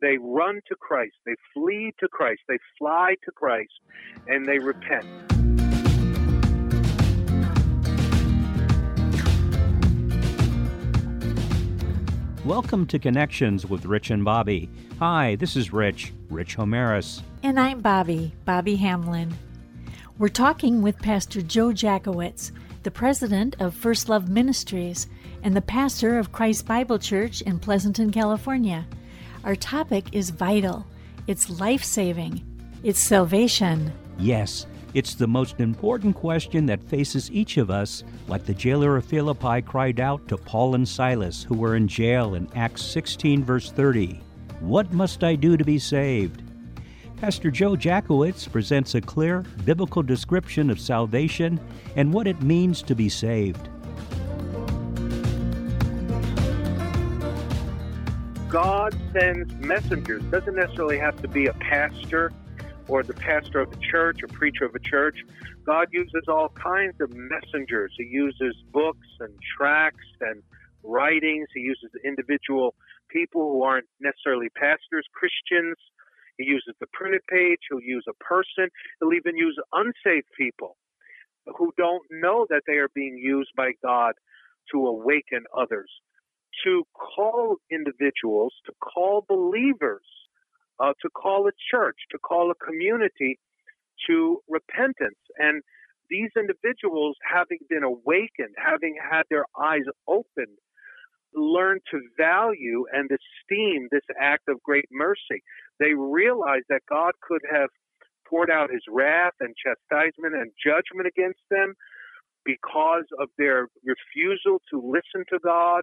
they run to Christ, they flee to Christ, they fly to Christ, and they repent. Welcome to Connections with Rich and Bobby. Hi, this is Rich, Rich Homeris. And I'm Bobby, Bobby Hamlin. We're talking with Pastor Joe Jacowitz, the president of First Love Ministries and the pastor of Christ Bible Church in Pleasanton, California. Our topic is vital, it's life saving, it's salvation. Yes, it's the most important question that faces each of us, like the jailer of Philippi cried out to Paul and Silas, who were in jail in Acts 16, verse 30 What must I do to be saved? Pastor Joe Jacowitz presents a clear biblical description of salvation and what it means to be saved. God sends messengers. Doesn't necessarily have to be a pastor or the pastor of a church or preacher of a church. God uses all kinds of messengers. He uses books and tracts and writings. He uses individual people who aren't necessarily pastors, Christians. He uses the printed page. He'll use a person. He'll even use unsaved people who don't know that they are being used by God to awaken others, to call individuals, to call believers uh, to call a church, to call a community to repentance. And these individuals, having been awakened, having had their eyes opened, learn to value and esteem this act of great mercy. They realize that God could have poured out his wrath and chastisement and judgment against them because of their refusal to listen to God,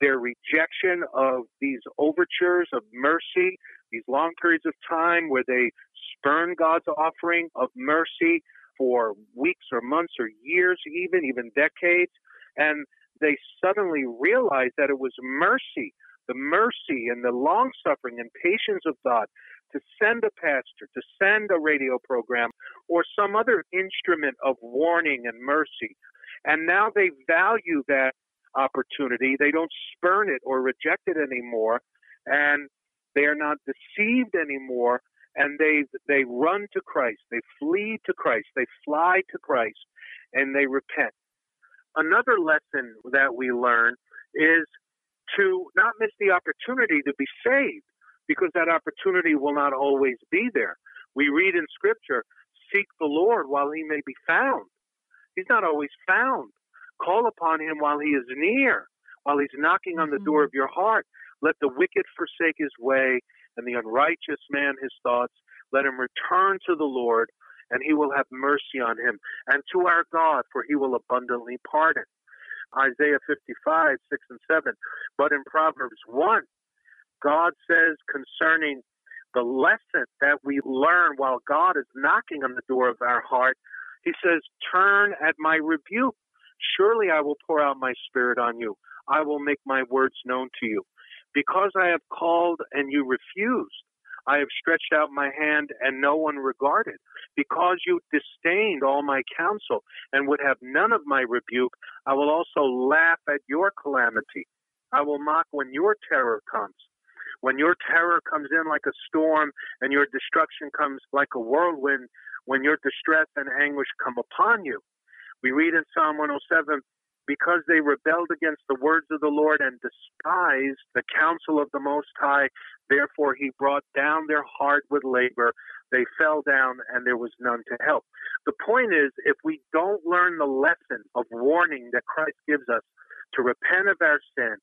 their rejection of these overtures of mercy, these long periods of time where they spurn God's offering of mercy for weeks or months or years, even, even decades. And they suddenly realize that it was mercy, the mercy and the long suffering and patience of God to send a pastor, to send a radio program, or some other instrument of warning and mercy. And now they value that opportunity. They don't spurn it or reject it anymore. And they are not deceived anymore, and they they run to Christ. They flee to Christ. They fly to Christ, and they repent. Another lesson that we learn is to not miss the opportunity to be saved, because that opportunity will not always be there. We read in Scripture, "Seek the Lord while He may be found." He's not always found. Call upon Him while He is near, while He's knocking on the door mm-hmm. of your heart. Let the wicked forsake his way, and the unrighteous man his thoughts. Let him return to the Lord, and he will have mercy on him, and to our God, for he will abundantly pardon. Isaiah 55, 6 and 7. But in Proverbs 1, God says concerning the lesson that we learn while God is knocking on the door of our heart, He says, Turn at my rebuke. Surely I will pour out my spirit on you. I will make my words known to you. Because I have called and you refused, I have stretched out my hand and no one regarded. Because you disdained all my counsel and would have none of my rebuke, I will also laugh at your calamity. I will mock when your terror comes. When your terror comes in like a storm and your destruction comes like a whirlwind, when your distress and anguish come upon you. We read in Psalm 107 because they rebelled against the words of the Lord and despised the counsel of the Most High, therefore he brought down their heart with labor. They fell down and there was none to help. The point is, if we don't learn the lesson of warning that Christ gives us to repent of our sin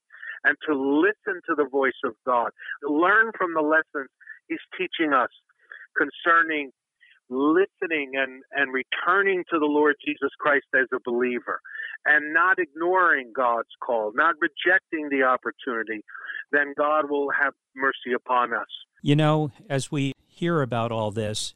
and to listen to the voice of God, learn from the lessons he's teaching us concerning listening and, and returning to the Lord Jesus Christ as a believer and not ignoring God's call, not rejecting the opportunity, then God will have mercy upon us. You know, as we hear about all this,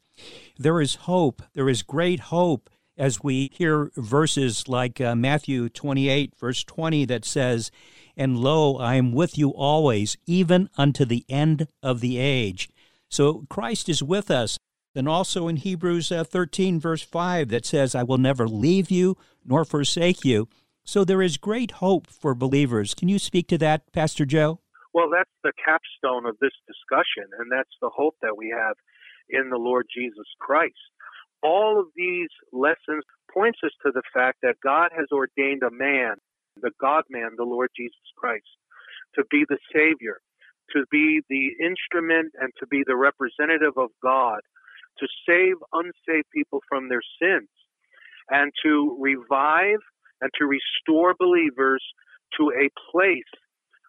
there is hope. There is great hope as we hear verses like uh, Matthew 28, verse 20, that says, And lo, I am with you always, even unto the end of the age. So Christ is with us. Then also in Hebrews uh, 13, verse 5, that says, I will never leave you nor forsake you. So there is great hope for believers. Can you speak to that, Pastor Joe? Well, that's the capstone of this discussion, and that's the hope that we have in the Lord Jesus Christ. All of these lessons points us to the fact that God has ordained a man, the God man, the Lord Jesus Christ, to be the Savior, to be the instrument and to be the representative of God, to save unsaved people from their sins, and to revive and to restore believers to a place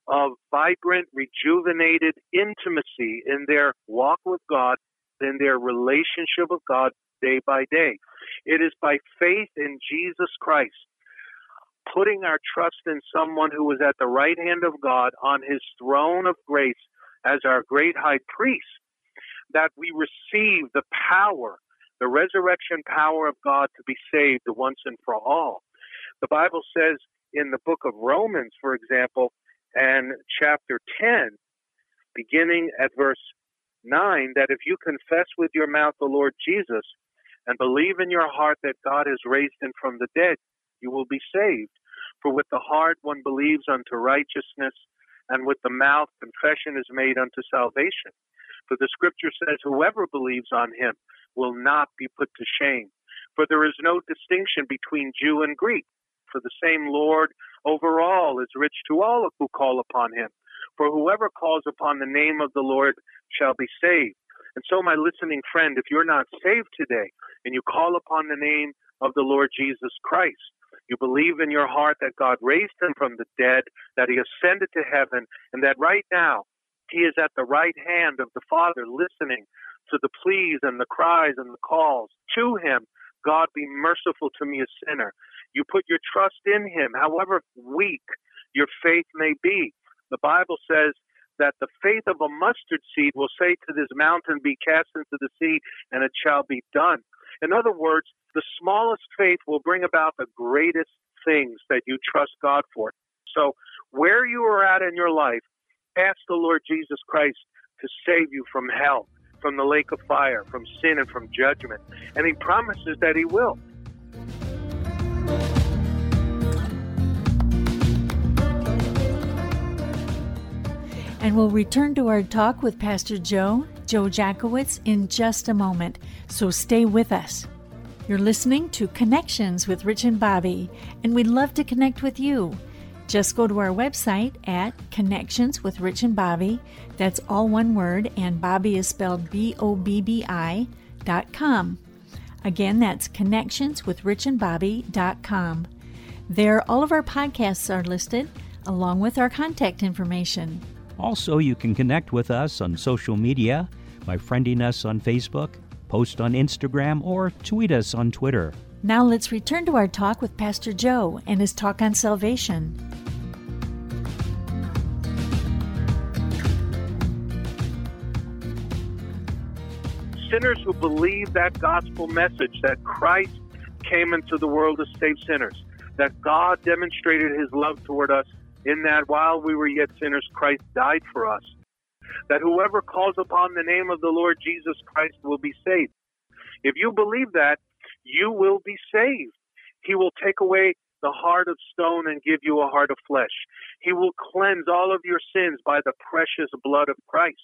of vibrant, rejuvenated intimacy in their walk with God, in their relationship with God day by day. It is by faith in Jesus Christ, putting our trust in someone who is at the right hand of God on his throne of grace as our great high priest, that we receive the power, the resurrection power of God to be saved once and for all. The Bible says in the book of Romans, for example, and chapter 10, beginning at verse 9, that if you confess with your mouth the Lord Jesus and believe in your heart that God has raised him from the dead, you will be saved. For with the heart one believes unto righteousness, and with the mouth confession is made unto salvation. For the scripture says, Whoever believes on him will not be put to shame. For there is no distinction between Jew and Greek. For the same Lord over all is rich to all who call upon him. For whoever calls upon the name of the Lord shall be saved. And so, my listening friend, if you're not saved today and you call upon the name of the Lord Jesus Christ, you believe in your heart that God raised him from the dead, that he ascended to heaven, and that right now he is at the right hand of the Father listening to the pleas and the cries and the calls to him. God be merciful to me, a sinner. You put your trust in him, however weak your faith may be. The Bible says that the faith of a mustard seed will say to this mountain, Be cast into the sea, and it shall be done. In other words, the smallest faith will bring about the greatest things that you trust God for. So, where you are at in your life, ask the Lord Jesus Christ to save you from hell, from the lake of fire, from sin, and from judgment. And He promises that He will. And we'll return to our talk with Pastor Joe, Joe Jacowitz, in just a moment. So stay with us. You're listening to Connections with Rich and Bobby, and we'd love to connect with you. Just go to our website at Connections with Rich and Bobby. That's all one word, and Bobby is spelled B O B B I dot com. Again, that's Connections with Rich and Bobby dot com. There, all of our podcasts are listed, along with our contact information. Also, you can connect with us on social media by friending us on Facebook, post on Instagram, or tweet us on Twitter. Now let's return to our talk with Pastor Joe and his talk on salvation. Sinners who believe that gospel message that Christ came into the world to save sinners, that God demonstrated his love toward us in that while we were yet sinners, Christ died for us. That whoever calls upon the name of the Lord Jesus Christ will be saved. If you believe that, you will be saved. He will take away the heart of stone and give you a heart of flesh. He will cleanse all of your sins by the precious blood of Christ.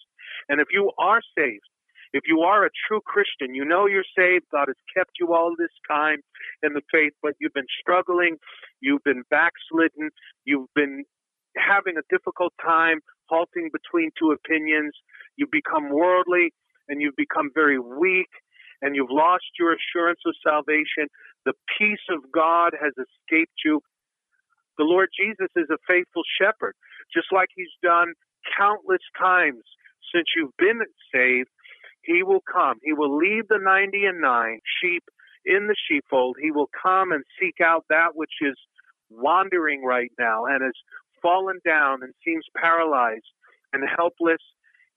And if you are saved, if you are a true Christian, you know you're saved. God has kept you all this time in the faith, but you've been struggling, you've been backslidden, you've been having a difficult time halting between two opinions, you've become worldly and you've become very weak and you've lost your assurance of salvation. The peace of God has escaped you. The Lord Jesus is a faithful shepherd, just like he's done countless times since you've been saved he will come. He will lead the 90 and 9 sheep in the sheepfold. He will come and seek out that which is wandering right now and has fallen down and seems paralyzed and helpless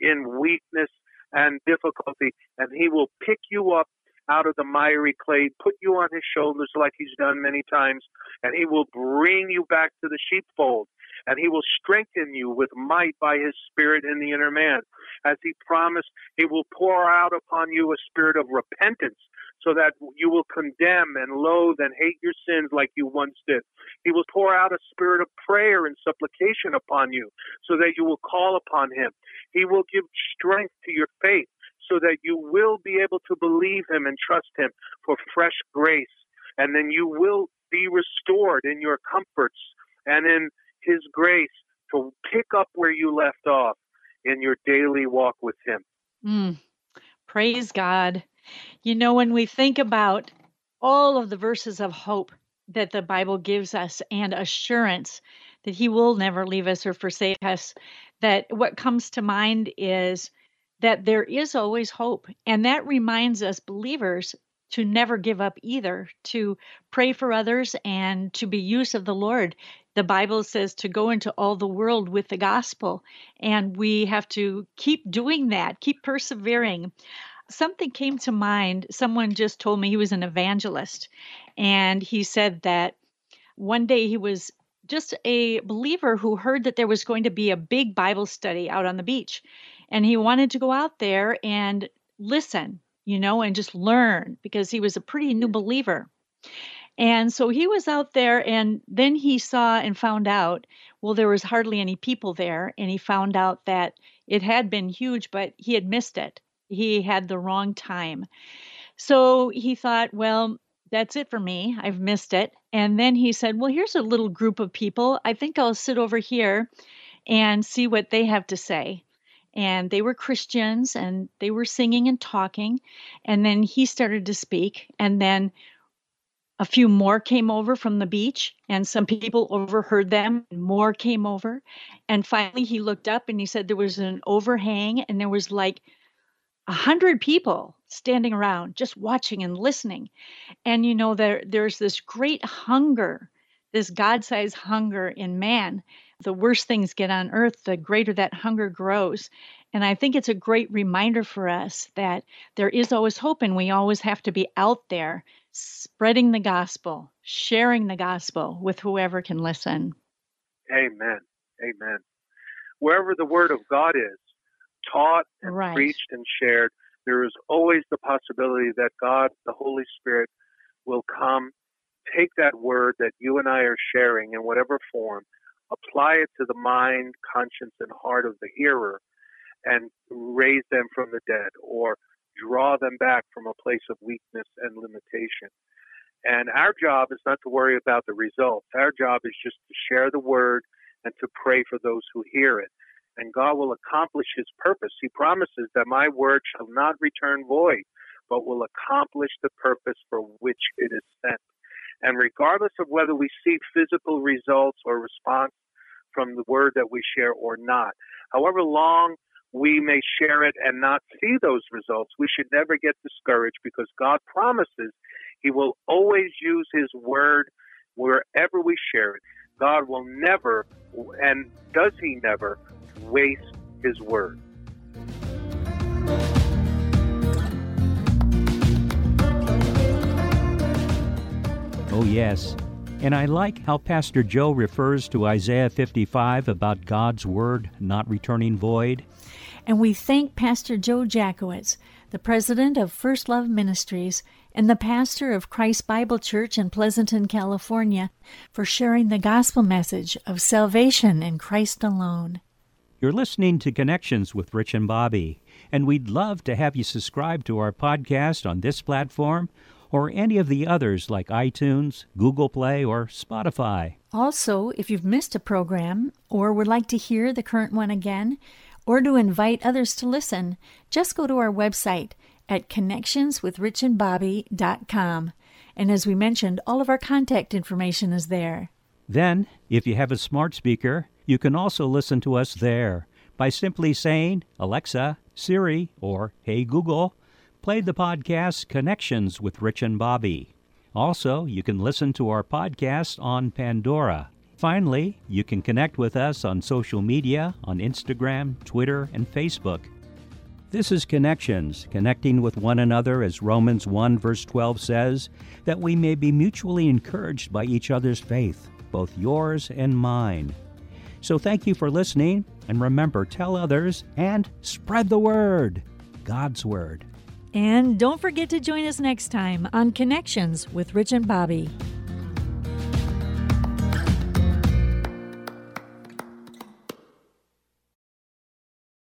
in weakness and difficulty. And he will pick you up out of the miry clay, put you on his shoulders like he's done many times, and he will bring you back to the sheepfold and he will strengthen you with might by his spirit in the inner man. As he promised, he will pour out upon you a spirit of repentance so that you will condemn and loathe and hate your sins like you once did. He will pour out a spirit of prayer and supplication upon you so that you will call upon him. He will give strength to your faith so that you will be able to believe him and trust him for fresh grace. And then you will be restored in your comforts and in his grace to pick up where you left off in your daily walk with him. Mm, praise God. You know, when we think about all of the verses of hope that the Bible gives us and assurance that He will never leave us or forsake us, that what comes to mind is that there is always hope. And that reminds us believers to never give up either, to pray for others and to be used of the Lord. The Bible says to go into all the world with the gospel, and we have to keep doing that, keep persevering. Something came to mind. Someone just told me he was an evangelist, and he said that one day he was just a believer who heard that there was going to be a big Bible study out on the beach. And he wanted to go out there and listen, you know, and just learn because he was a pretty new mm. believer. And so he was out there and then he saw and found out, well, there was hardly any people there. And he found out that it had been huge, but he had missed it. He had the wrong time. So he thought, well, that's it for me. I've missed it. And then he said, well, here's a little group of people. I think I'll sit over here and see what they have to say and they were Christians and they were singing and talking. And then he started to speak, and then a few more came over from the beach, and some people overheard them, and more came over. And finally, he looked up and he said there was an overhang, and there was like a hundred people standing around just watching and listening. And you know, there there's this great hunger, this God-sized hunger in man the worse things get on earth, the greater that hunger grows. And I think it's a great reminder for us that there is always hope and we always have to be out there spreading the gospel, sharing the gospel with whoever can listen. Amen. Amen. Wherever the word of God is taught and right. preached and shared, there is always the possibility that God, the Holy Spirit, will come, take that word that you and I are sharing in whatever form, apply it to the mind, conscience, and heart of the hearer, and raise them from the dead or draw them back from a place of weakness and limitation. And our job is not to worry about the results. Our job is just to share the word and to pray for those who hear it. And God will accomplish his purpose. He promises that my word shall not return void, but will accomplish the purpose for which it is sent. And regardless of whether we see physical results or response from the word that we share or not, however long we may share it and not see those results, we should never get discouraged because God promises He will always use His word wherever we share it. God will never, and does He never, waste His word. Oh, yes. And I like how Pastor Joe refers to Isaiah 55 about God's Word not returning void. And we thank Pastor Joe Jacowitz, the president of First Love Ministries and the pastor of Christ Bible Church in Pleasanton, California, for sharing the gospel message of salvation in Christ alone. You're listening to Connections with Rich and Bobby, and we'd love to have you subscribe to our podcast on this platform or any of the others like iTunes, Google Play, or Spotify. Also, if you've missed a program or would like to hear the current one again, or to invite others to listen, just go to our website at connectionswithrichandbobby.com. And as we mentioned, all of our contact information is there. Then, if you have a smart speaker, you can also listen to us there by simply saying, Alexa, Siri, or Hey Google, played the podcast Connections with Rich and Bobby. Also, you can listen to our podcast on Pandora. Finally, you can connect with us on social media on Instagram, Twitter, and Facebook. This is Connections, connecting with one another, as Romans 1 verse 12 says, that we may be mutually encouraged by each other's faith, both yours and mine. So thank you for listening, and remember, tell others and spread the word God's Word. And don't forget to join us next time on Connections with Rich and Bobby.